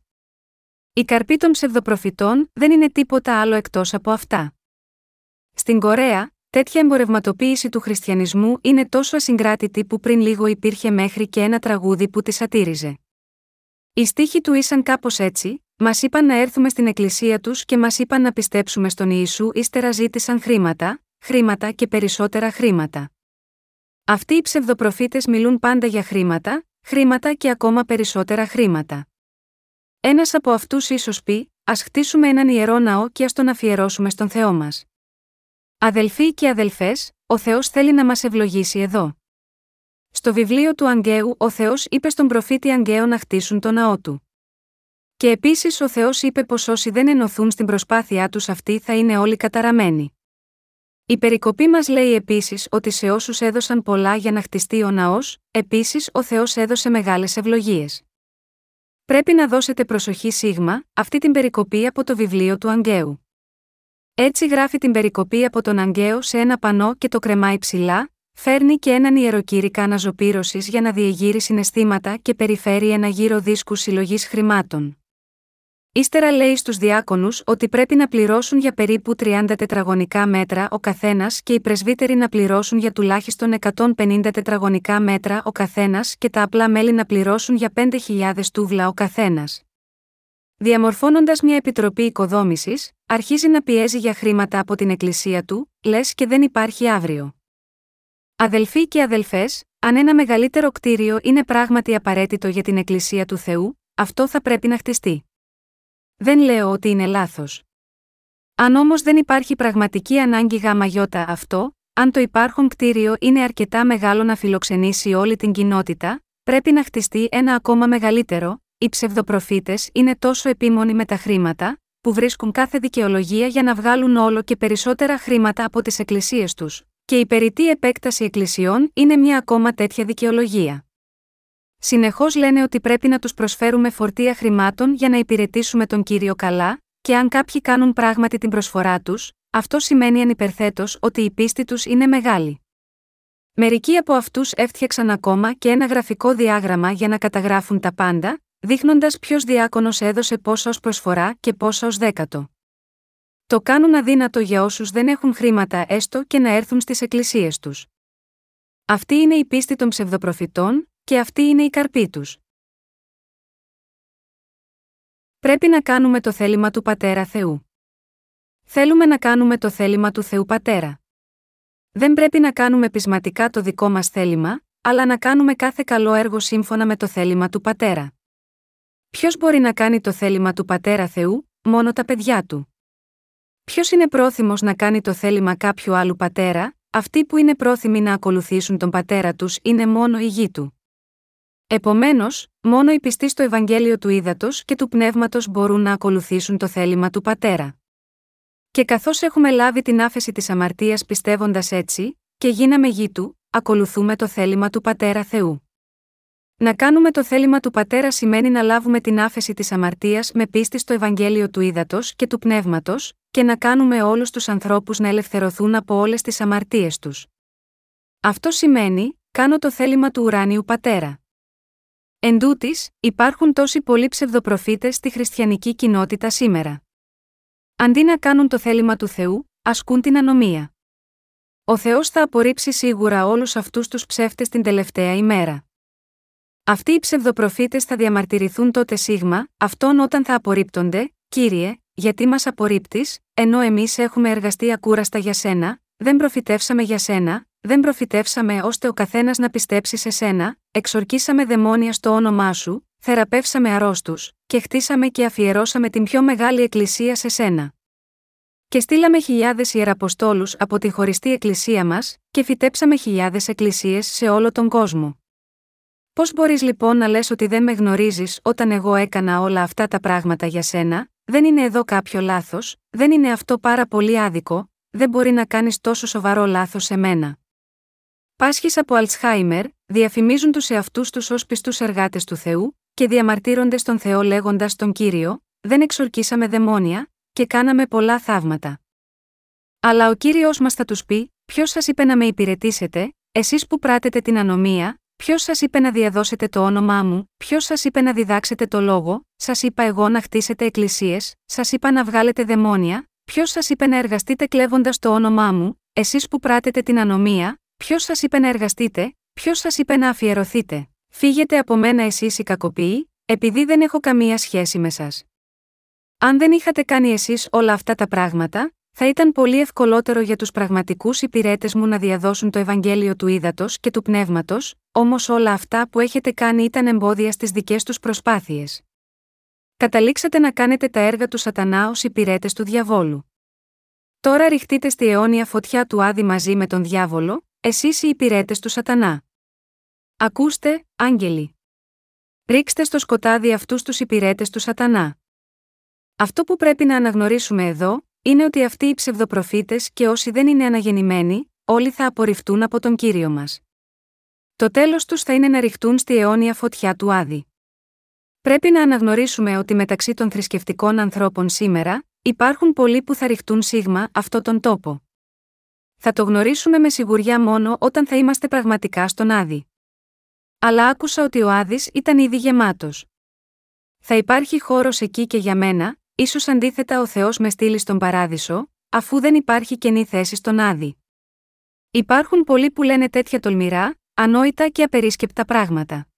Η καρπή των ψευδοπροφητών δεν είναι τίποτα άλλο εκτός από αυτά. Στην Κορέα, τέτοια εμπορευματοποίηση του χριστιανισμού είναι τόσο ασυγκράτητη που πριν λίγο υπήρχε μέχρι και ένα τραγούδι που τη σατήριζε. Οι στίχοι του ήσαν κάπως έτσι, Μας είπαν να έρθουμε στην εκκλησία τους και μας είπαν να πιστέψουμε στον Ιησού, ύστερα ζήτησαν χρήματα, χρήματα και περισσότερα χρήματα. Αυτοί οι ψευδοπροφήτες μιλούν πάντα για χρήματα, χρήματα και ακόμα περισσότερα χρήματα. Ένας από αυτούς ίσως πει: Α χτίσουμε έναν ιερό ναό και ας τον αφιερώσουμε στον Θεό μας. Αδελφοί και αδελφές, ο Θεός θέλει να μας ευλογήσει εδώ. Στο βιβλίο του Αγκαίου, ο Θεός είπε στον προφήτη Αγκαίο να χτίσουν το ναό του. Και επίσης ο Θεός είπε πως όσοι δεν ενωθούν στην προσπάθειά τους αυτοί θα είναι όλοι καταραμένοι. Η περικοπή μας λέει επίσης ότι σε όσους έδωσαν πολλά για να χτιστεί ο ναός, επίσης ο Θεός έδωσε μεγάλες ευλογίες. Πρέπει να δώσετε προσοχή σίγμα, αυτή την περικοπή από το βιβλίο του Αγκαίου. Έτσι γράφει την περικοπή από τον Αγκαίο σε ένα πανό και το κρεμάει ψηλά, φέρνει και έναν ιεροκήρυκα αναζωπήρωσης για να διεγείρει συναισθήματα και περιφέρει ένα γύρο δίσκους συλλογής χρημάτων. Ύστερα λέει στους διάκονους ότι πρέπει να πληρώσουν για περίπου 30 τετραγωνικά μέτρα ο καθένας και οι πρεσβύτεροι να πληρώσουν για τουλάχιστον 150 τετραγωνικά μέτρα ο καθένας και τα απλά μέλη να πληρώσουν για 5.000 τούβλα ο καθένας. Διαμορφώνοντας μια επιτροπή οικοδόμησης, αρχίζει να πιέζει για χρήματα από την εκκλησία του, λες και δεν υπάρχει αύριο. Αδελφοί και αδελφές, αν ένα μεγαλύτερο κτίριο είναι πράγματι απαραίτητο για την εκκλησία του Θεού, αυτό θα πρέπει να χτιστεί. Δεν λέω ότι είναι λάθος. Αν όμως δεν υπάρχει πραγματική ανάγκη γαμαγιώτα αυτό, αν το υπάρχον κτίριο είναι αρκετά μεγάλο να φιλοξενήσει όλη την κοινότητα, πρέπει να χτιστεί ένα ακόμα μεγαλύτερο. Οι ψευδοπροφήτες είναι τόσο επίμονοι με τα χρήματα, που βρίσκουν κάθε δικαιολογία για να βγάλουν όλο και περισσότερα χρήματα από τις εκκλησίες τους, και η περιττή επέκταση εκκλησιών είναι μια ακόμα τέτοια δικαιολογία. Συνεχώς λένε ότι πρέπει να τους προσφέρουμε φορτία χρημάτων για να υπηρετήσουμε τον κύριο καλά, και αν κάποιοι κάνουν πράγματι την προσφορά τους, αυτό σημαίνει ανυπερθέτω ότι η πίστη τους είναι μεγάλη. Μερικοί από αυτούς έφτιαξαν ακόμα και ένα γραφικό διάγραμμα για να καταγράφουν τα πάντα, δείχνοντας ποιος διάκονος έδωσε πόσα ως προσφορά και πόσα ως δέκατο. Το κάνουν αδύνατο για όσους δεν έχουν χρήματα έστω και να έρθουν στις εκκλησίες τους. Αυτή είναι η πίστη των ψευδοπροφητών, και αυτή είναι η καρπή τους. Πρέπει να κάνουμε το θέλημα του Πατέρα Θεού. Θέλουμε να κάνουμε το θέλημα του Θεού Πατέρα. Δεν πρέπει να κάνουμε πεισματικά το δικό μας θέλημα, αλλά να κάνουμε κάθε καλό έργο σύμφωνα με το θέλημα του Πατέρα. Ποιος μπορεί να κάνει το θέλημα του Πατέρα Θεού, μόνο τα παιδιά του. Ποιος είναι πρόθυμος να κάνει το θέλημα κάποιου άλλου πατέρα, αυτοί που είναι πρόθυμοι να ακολουθήσουν τον πατέρα τους είναι μόνο η γη του. Επομένως, μόνο οι πιστοί στο Ευαγγέλιο του Ήδατος και του Πνεύματος μπορούν να ακολουθήσουν το θέλημα του Πατέρα. Και καθώς έχουμε λάβει την άφεση της αμαρτίας πιστεύοντας έτσι, και γίναμε γη του, ακολουθούμε το θέλημα του Πατέρα Θεού. Να κάνουμε το θέλημα του Πατέρα σημαίνει να λάβουμε την άφεση της αμαρτίας με πίστη στο Ευαγγέλιο του Ήδατος και του Πνεύματος, και να κάνουμε όλους τους ανθρώπους να ελευθερωθούν από όλες τις αμαρτίες τους. Αυτό σημαίνει, κάνω το θέλημα του ουράνιου Πατέρα. Εν τούτης, υπάρχουν τόσοι πολλοί ψευδοπροφήτες στη χριστιανική κοινότητα σήμερα. Αντί να κάνουν το θέλημα του Θεού, ασκούν την ανομία. Ο Θεός θα απορρίψει σίγουρα όλους αυτούς τους ψεύτες την τελευταία ημέρα. Αυτοί οι ψευδοπροφήτες θα διαμαρτυρηθούν τότε σίγμα, αυτόν όταν θα απορρίπτονται, κύριε, γιατί μας απορρίπτεις, ενώ εμείς έχουμε εργαστεί ακούραστα για σένα, δεν προφητεύσαμε για σένα, δεν προφητεύσαμε ώστε ο καθένας να πιστέψει σε σένα, εξορκίσαμε δαιμόνια στο όνομά σου, θεραπεύσαμε αρρώστους, και χτίσαμε και αφιερώσαμε την πιο μεγάλη εκκλησία σε σένα. Και στείλαμε χιλιάδες ιεραποστόλους από τη χωριστή εκκλησία μας, και φυτέψαμε χιλιάδες εκκλησίες σε όλο τον κόσμο. Πώς μπορείς λοιπόν να λες ότι δεν με γνωρίζεις όταν εγώ έκανα όλα αυτά τα πράγματα για σένα, δεν είναι εδώ κάποιο λάθος, δεν είναι αυτό πάρα πολύ άδικο, δεν μπορεί να κάνεις τόσο σοβαρό λάθος σε μένα. Πάσχει από Αλτσχάιμερ, διαφημίζουν τους εαυτούς τους ως πιστούς εργάτες του Θεού, και διαμαρτύρονται στον Θεό λέγοντας τον κύριο, δεν εξορκίσαμε δαιμόνια, και κάναμε πολλά θαύματα. Αλλά ο κύριος μας θα τους πει: Ποιος σας είπε να με υπηρετήσετε, εσείς που πράτετε την ανομία, ποιος σας είπε να διαδώσετε το όνομά μου, ποιος σας είπε να διδάξετε το λόγο, σας είπα εγώ να χτίσετε εκκλησίες, σας είπα να βγάλετε δαιμόνια, ποιος σας είπε να εργαστείτε κλέβοντας το όνομά μου, εσείς που πράτετε την ανομία, ποιος σας είπε να εργαστείτε, ποιος σας είπε να αφιερωθείτε. Φύγετε από μένα εσείς οι κακοποιοί, επειδή δεν έχω καμία σχέση με σας. Αν δεν είχατε κάνει εσείς όλα αυτά τα πράγματα, θα ήταν πολύ ευκολότερο για τους πραγματικούς υπηρέτες μου να διαδώσουν το Ευαγγέλιο του ύδατο και του πνεύματος, όμως όλα αυτά που έχετε κάνει ήταν εμπόδια στις δικές τους προσπάθειες. Καταλήξατε να κάνετε τα έργα του Σατανά ως υπηρέτες του διαβόλου. Τώρα ρηχτείτε στη αιώνια φωτιά του Άδη μαζί με τον διάβολο, εσείς οι υπηρέτες του Σατανά. Ακούστε, άγγελοι. Ρίξτε στο σκοτάδι αυτούς τους υπηρέτες του Σατανά. Αυτό που πρέπει να αναγνωρίσουμε εδώ, είναι ότι αυτοί οι ψευδοπροφήτες και όσοι δεν είναι αναγεννημένοι, όλοι θα απορριφτούν από τον κύριο μας. Το τέλος τους θα είναι να ρηχτούν στη αιώνια φωτιά του Άδη. Πρέπει να αναγνωρίσουμε ότι μεταξύ των θρησκευτικών ανθρώπων σήμερα, υπάρχουν πολλοί που θα ρηχτούν σίγμα αυτό τον τόπο. Θα το γνωρίσουμε με σιγουριά μόνο όταν θα είμαστε πραγματικά στον Άδη. Αλλά άκουσα ότι ο Άδης ήταν ήδη γεμάτος. Θα υπάρχει χώρος εκεί και για μένα, ίσως αντίθετα ο Θεός με στείλει στον παράδεισο, αφού δεν υπάρχει καινή θέση στον Άδη. Υπάρχουν πολλοί που λένε τέτοια τολμηρά, ανόητα και απερίσκεπτα πράγματα.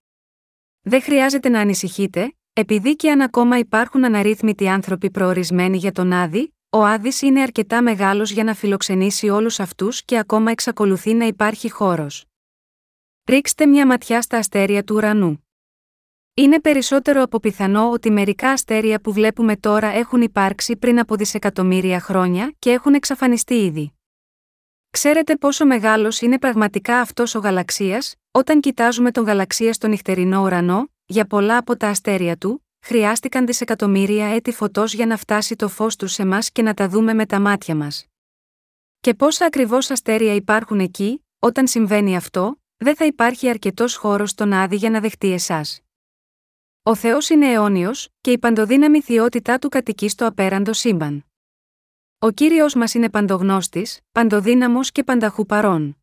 Δεν χρειάζεται να ανησυχείτε, επειδή και αν ακόμα υπάρχουν αναρρύθμιτοι άνθρωποι προορισμένοι για τον Άδη, ο Άδης είναι αρκετά μεγάλος για να φιλοξενήσει όλους αυτούς και ακόμα εξακολουθεί να υπάρχει χώρος. Ρίξτε μια ματιά στα αστέρια του ουρανού. Είναι περισσότερο από πιθανό ότι μερικά αστέρια που βλέπουμε τώρα έχουν υπάρξει πριν από δισεκατομμύρια χρόνια και έχουν εξαφανιστεί ήδη. Ξέρετε πόσο μεγάλος είναι πραγματικά αυτός ο γαλαξίας, όταν κοιτάζουμε τον γαλαξία στο νυχτερινό ουρανό, για πολλά από τα αστέρια του, χρειάστηκαν δισεκατομμύρια έτη φωτός για να φτάσει το φως τους σε εμά και να τα δούμε με τα μάτια μας. Και πόσα ακριβώς αστέρια υπάρχουν εκεί, όταν συμβαίνει αυτό, δεν θα υπάρχει αρκετός χώρος στον άδει για να δεχτεί εσάς. Ο Θεός είναι αιώνιος, και η παντοδύναμη θεότητά του κατοικεί στο απέραντο σύμπαν. Ο κύριος μας είναι παντογνώστης, παντοδύναμος και πανταχού παρών.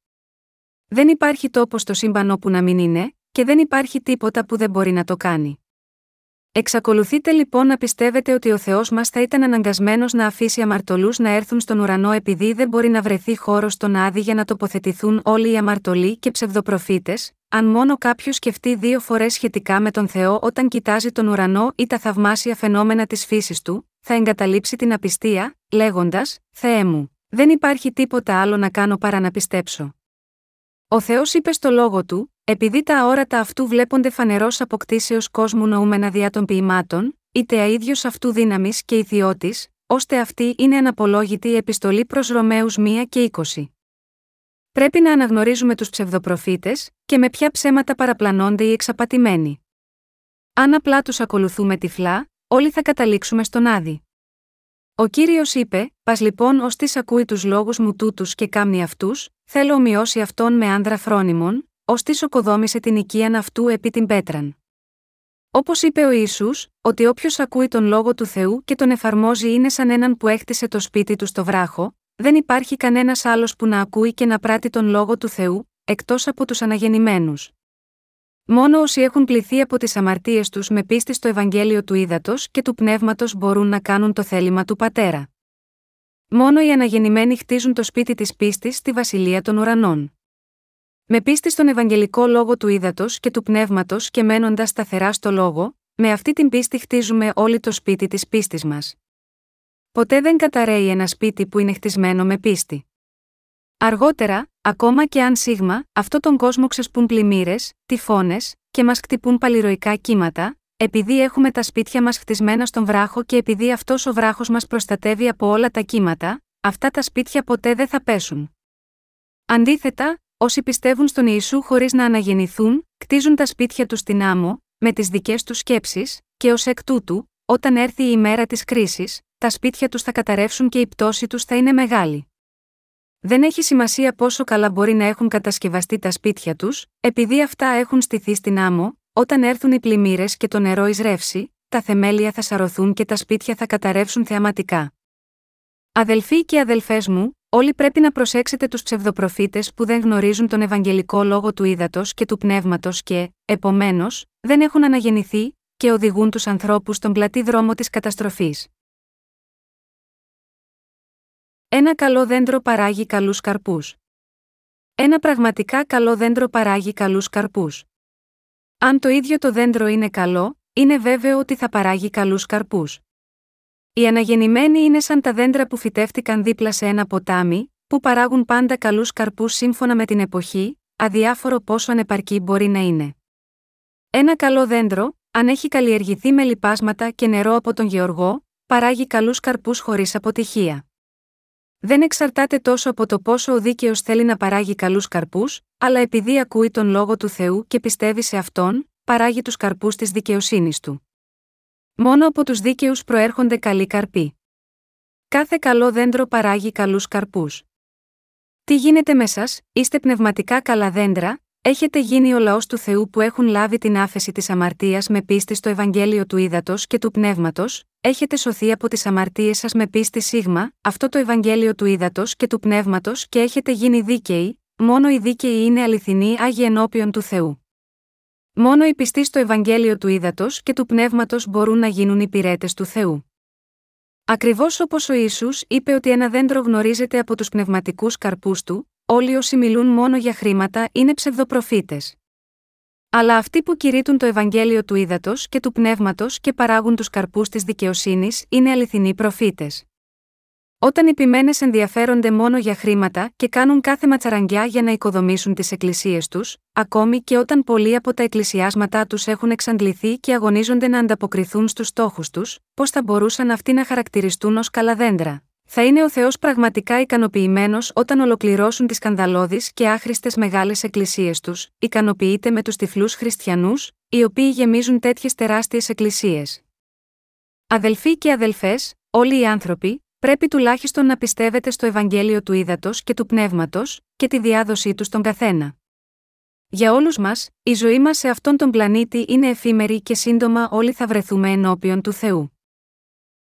Δεν υπάρχει τόπος στο σύμπαν όπου να μην είναι, και δεν υπάρχει τίποτα που δεν μπορεί να το κάνει. Εξακολουθείτε λοιπόν να πιστεύετε ότι ο Θεός μας θα ήταν αναγκασμένος να αφήσει αμαρτωλούς να έρθουν στον ουρανό επειδή δεν μπορεί να βρεθεί χώρος στον Άδη για να τοποθετηθούν όλοι οι αμαρτωλοί και ψευδοπροφήτες, αν μόνο κάποιος σκεφτεί δύο φορές σχετικά με τον Θεό όταν κοιτάζει τον ουρανό ή τα θαυμάσια φαινόμενα της φύσης του, θα εγκαταλείψει την απιστία, λέγοντας: Θεέ μου, δεν υπάρχει τίποτα άλλο να κάνω παρά να πιστέψω. Ο Θεός είπε στο λόγο του: Επειδή τα αόρατα αυτού βλέπονται φανερός αποκτήσεω κόσμου νοούμενα διά των ποιημάτων, είτε αίδιο αυτού δύναμης και ιδιώτης, ώστε αυτή είναι αναπολόγητη η επιστολή προς Ρωμαίους 1 και 20. Πρέπει να αναγνωρίζουμε τους ψευδοπροφήτες, και με ποια ψέματα παραπλανώνται οι εξαπατημένοι. Αν απλά τους ακολουθούμε τυφλά, όλοι θα καταλήξουμε στον άδει. Ο κύριος είπε: Πας λοιπόν ως τη ακούει τους λόγους μου τούτους και κάμνει αυτούς, θέλω ομοιώσει αυτόν με άνδρα φρόνιμον, ως τη σοκοδόμησε την οικίαν αυτού επί την πέτραν. Όπως είπε ο Ισού, ότι όποιος ακούει τον λόγο του Θεού και τον εφαρμόζει είναι σαν έναν που έχτισε το σπίτι του στο βράχο, δεν υπάρχει κανένας άλλος που να ακούει και να πράττει τον λόγο του Θεού, εκτός από τους αναγεννημένους. Μόνο όσοι έχουν πληθεί από τις αμαρτίες τους με πίστη στο Ευαγγέλιο του Ήδατος και του Πνεύματος μπορούν να κάνουν το θέλημα του Πατέρα. Μόνο οι αναγεννημένοι χτίζουν το σπίτι της πίστης στη Βασιλεία των Ουρανών. Με πίστη στον Ευαγγελικό λόγο του Ήδατος και του Πνεύματος και μένοντας σταθερά στο λόγο, με αυτή την πίστη χτίζουμε όλοι το σπίτι της πίστης μας. Ποτέ δεν καταραίει ένα σπίτι που είναι χτισμένο με πίστη. Αργότερα, ακόμα και αν σίγμα, αυτό τον κόσμο ξεσπούν πλημμύρες, τυφώνες, και μας χτυπούν παλιροϊκά κύματα, επειδή έχουμε τα σπίτια μας χτισμένα στον βράχο και επειδή αυτός ο βράχος μας προστατεύει από όλα τα κύματα, αυτά τα σπίτια ποτέ δεν θα πέσουν. Αντίθετα, όσοι πιστεύουν στον Ιησού χωρίς να αναγεννηθούν, κτίζουν τα σπίτια τους στην άμμο, με τις δικές τους σκέψεις, και ως εκ τούτου, όταν έρθει η ημέρα της κρίσης, τα σπίτια τους θα καταρρεύσουν και η πτώση τους θα είναι μεγάλη. Δεν έχει σημασία πόσο καλά μπορεί να έχουν κατασκευαστεί τα σπίτια τους, επειδή αυτά έχουν στηθεί στην άμμο, όταν έρθουν οι πλημμύρες και το νερό εισρεύσει, τα θεμέλια θα σαρωθούν και τα σπίτια θα καταρρεύσουν θεαματικά. Αδελφοί και αδελφές μου, όλοι πρέπει να προσέξετε τους ψευδοπροφήτες που δεν γνωρίζουν τον Ευαγγελικό λόγο του ύδατο και του πνεύματος και, επομένως, δεν έχουν αναγεννηθεί και οδηγούν τους ανθρώπους στον πλατή δρόμο της καταστροφής. Ένα καλό δέντρο παράγει καλούς καρπούς. Ένα πραγματικά καλό δέντρο παράγει καλούς καρπούς. Αν το ίδιο το δέντρο είναι καλό, είναι βέβαιο ότι θα παράγει καλούς καρπούς. Οι αναγεννημένοι είναι σαν τα δέντρα που φυτεύτηκαν δίπλα σε ένα ποτάμι, που παράγουν πάντα καλούς καρπούς σύμφωνα με την εποχή, αδιάφορο πόσο ανεπαρκή μπορεί να είναι. Ένα καλό δέντρο, αν έχει καλλιεργηθεί με λιπάσματα και νερό από τον γεωργό, παράγει καλούς καρπούς χωρίς αποτυχία. Δεν εξαρτάται τόσο από το πόσο ο δίκαιος θέλει να παράγει καλούς καρπούς, αλλά επειδή ακούει τον λόγο του Θεού και πιστεύει σε αυτόν, παράγει τους καρπούς της δικαιοσύνης του. Μόνο από τους δίκαιους προέρχονται καλοί καρποί. Κάθε καλό δέντρο παράγει καλούς καρπούς. Τι γίνεται με σας, είστε πνευματικά καλά δέντρα, έχετε γίνει ο λαός του Θεού που έχουν λάβει την άφεση της αμαρτίας με πίστη στο Ευαγγέλιο του Ήδατος και του Πνεύματος, έχετε σωθεί από τις αμαρτίες σας με πίστη σίγμα, αυτό το Ευαγγέλιο του Ήδατος και του Πνεύματος και έχετε γίνει δίκαιοι, μόνο οι δίκαιοι είναι αληθινοί άγιοι ενώπιον του Θεού. Μόνο οι πιστοί στο Ευαγγέλιο του Ήδατος και του Πνεύματος μπορούν να γίνουν υπηρέτε του Θεού. Ακριβώς όπως ο Ισού είπε ότι ένα δέντρο γνωρίζεται από τους πνευματικούς καρπούς του, όλοι όσοι μιλούν μόνο για χρήματα είναι ψευδοπροφήτες. Αλλά αυτοί που κηρύττουν το Ευαγγέλιο του Ήδατος και του Πνεύματος και παράγουν τους καρπούς της δικαιοσύνης είναι αληθινοί προφήτες. Όταν οι ποιμένε ενδιαφέρονται μόνο για χρήματα και κάνουν κάθε ματσαραγκιά για να οικοδομήσουν τις εκκλησίες τους, ακόμη και όταν πολλοί από τα εκκλησιάσματά τους έχουν εξαντληθεί και αγωνίζονται να ανταποκριθούν στους στόχους τους, πώς θα μπορούσαν αυτοί να χαρακτηριστούν ως καλά δέντρα. Θα είναι ο Θεός πραγματικά ικανοποιημένος όταν ολοκληρώσουν τις σκανδαλώδεις και άχρηστες μεγάλες εκκλησίες τους, ικανοποιείται με τους τυφλούς χριστιανούς, οι οποίοι γεμίζουν τέτοιες τεράστιες εκκλησίες. Αδελφοί και αδελφές, όλοι οι άνθρωποι, πρέπει τουλάχιστον να πιστεύετε στο Ευαγγέλιο του Ήδατος και του Πνεύματος, και τη διάδοσή του στον καθένα. Για όλους μας, η ζωή μας σε αυτόν τον πλανήτη είναι εφήμερη και σύντομα όλοι θα βρεθούμε ενώπιον του Θεού.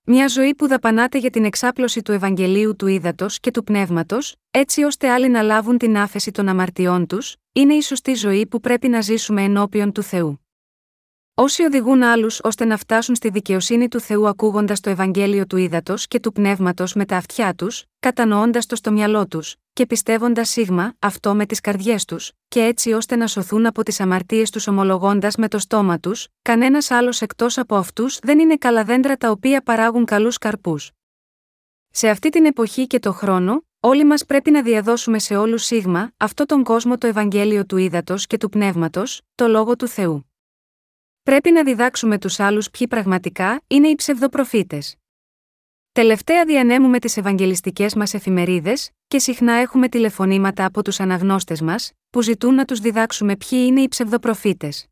Μια ζωή που δαπανάται για την εξάπλωση του Ευαγγελίου του Ήδατος και του Πνεύματος, έτσι ώστε άλλοι να λάβουν την άφεση των αμαρτιών τους, είναι η σωστή ζωή που πρέπει να ζήσουμε ενώπιον του Θεού. Όσοι οδηγούν άλλους ώστε να φτάσουν στη δικαιοσύνη του Θεού ακούγοντας το Ευαγγέλιο του Ήδατος και του Πνεύματος με τα αυτιά τους, κατανοώντας το στο μυαλό τους, και πιστεύοντας σίγμα αυτό με τις καρδιές τους, και έτσι ώστε να σωθούν από τις αμαρτίες τους ομολογώντας με το στόμα τους, κανένας άλλος εκτός από αυτούς δεν είναι καλά δέντρα τα οποία παράγουν καλούς καρπούς. Σε αυτή την εποχή και το χρόνο, όλοι μας πρέπει να διαδώσουμε σε όλους σίγμα αυτό τον κόσμο το Ευαγγέλιο του Ήδατος και του Πνεύματος, το λόγο του Θεού. Πρέπει να διδάξουμε τους άλλους ποιοι πραγματικά είναι οι ψευδοπροφήτες. Τελευταία διανέμουμε τις Ευαγγελιστικές μας εφημερίδες, και συχνά έχουμε τηλεφωνήματα από τους αναγνώστες μας, που ζητούν να τους διδάξουμε ποιοι είναι οι ψευδοπροφήτες.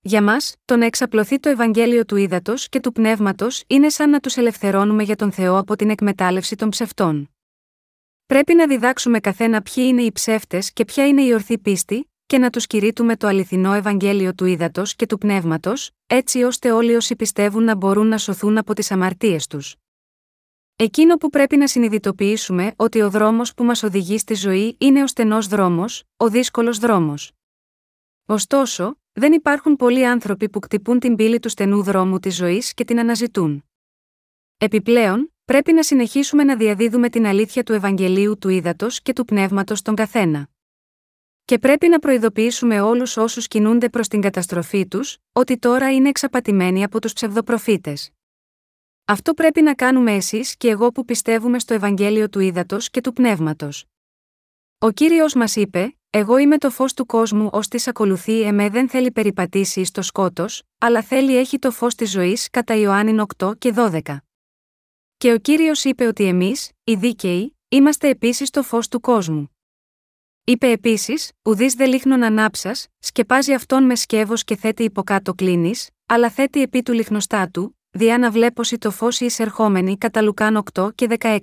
Για μας, το να εξαπλωθεί το Ευαγγέλιο του ύδατο και του πνεύματος είναι σαν να τους ελευθερώνουμε για τον Θεό από την εκμετάλλευση των ψευτών. Πρέπει να διδάξουμε καθένα ποιοι είναι οι ψεύτες και ποια είναι η ορθή πίστη, και να τους κηρύττουμε το αληθινό Ευαγγέλιο του ύδατο και του πνεύματος, έτσι ώστε όλοι όσοι πιστεύουν να μπορούν να σωθούν από τις αμαρτίες τους. Εκείνο που πρέπει να συνειδητοποιήσουμε ότι ο δρόμος που μας οδηγεί στη ζωή είναι ο στενός δρόμος, ο δύσκολος δρόμος. Ωστόσο, δεν υπάρχουν πολλοί άνθρωποι που κτυπούν την πύλη του στενού δρόμου της ζωής και την αναζητούν. Επιπλέον, πρέπει να συνεχίσουμε να διαδίδουμε την αλήθεια του Ευαγγελίου του ύδατο και του πνεύματος στον καθένα. Και πρέπει να προειδοποιήσουμε όλους όσους κινούνται προς την καταστροφή τους, ότι τώρα είναι εξαπατημένοι από τους ψευδοπροφήτες. Αυτό πρέπει να κάνουμε εσείς και εγώ που πιστεύουμε στο Ευαγγέλιο του Ήδατος και του Πνεύματος. Ο κύριος μας είπε: Εγώ είμαι το φως του κόσμου, ως της ακολουθεί εμέ δεν θέλει περιπατήσει στο σκότος, αλλά θέλει έχει το φως της ζωής, κατά Ιωάννη 8 και 12. Και ο κύριος είπε ότι εμείς, οι δίκαιοι, είμαστε επίσης το φως του κόσμου. Είπε επίσης: Ουδής δε λίχνον ανάψας, σκεπάζει αυτόν με σκεύος και θέτει υποκάτω κλίνης, αλλά θέτει επί του λιχνοστάτου, διά να βλέπωση το φως η εισερχόμενη κατά Λουκάν 8 και 16.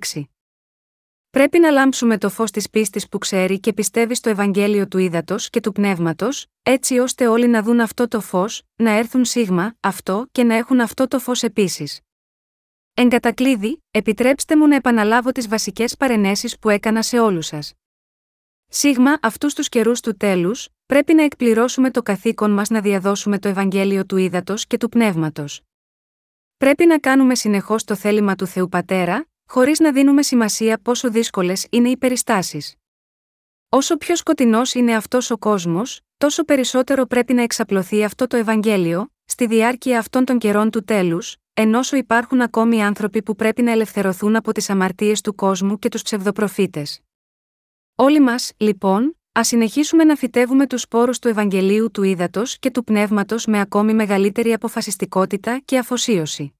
Πρέπει να λάμψουμε το φως της πίστης που ξέρει και πιστεύει στο Ευαγγέλιο του ύδατο και του πνεύματος, έτσι ώστε όλοι να δουν αυτό το φως, να έρθουν σίγμα, αυτό και να έχουν αυτό το φως επίσης. Εν κατακλείδη, επιτρέψτε μου να επαναλάβω τις βασικές παρενέσεις που έκανα σε όλους σας. Σίγμα, αυτούς τους καιρούς του τέλους, πρέπει να εκπληρώσουμε το καθήκον μας να διαδώσουμε το Ευαγγέλιο του ύδατο και του πνεύματος. Πρέπει να κάνουμε συνεχώς το θέλημα του Θεού Πατέρα, χωρίς να δίνουμε σημασία πόσο δύσκολες είναι οι περιστάσεις. Όσο πιο σκοτεινός είναι αυτός ο κόσμος, τόσο περισσότερο πρέπει να εξαπλωθεί αυτό το Ευαγγέλιο, στη διάρκεια αυτών των καιρών του τέλους, ενώ υπάρχουν ακόμη άνθρωποι που πρέπει να ελευθερωθούν από τις αμαρτίες του κόσμου και τους ψευδοπροφήτες. Όλοι μας, λοιπόν, ας συνεχίσουμε να φυτεύουμε τους σπόρους του Ευαγγελίου του Ήδατος και του Πνεύματος με ακόμη μεγαλύτερη αποφασιστικότητα και αφοσίωση.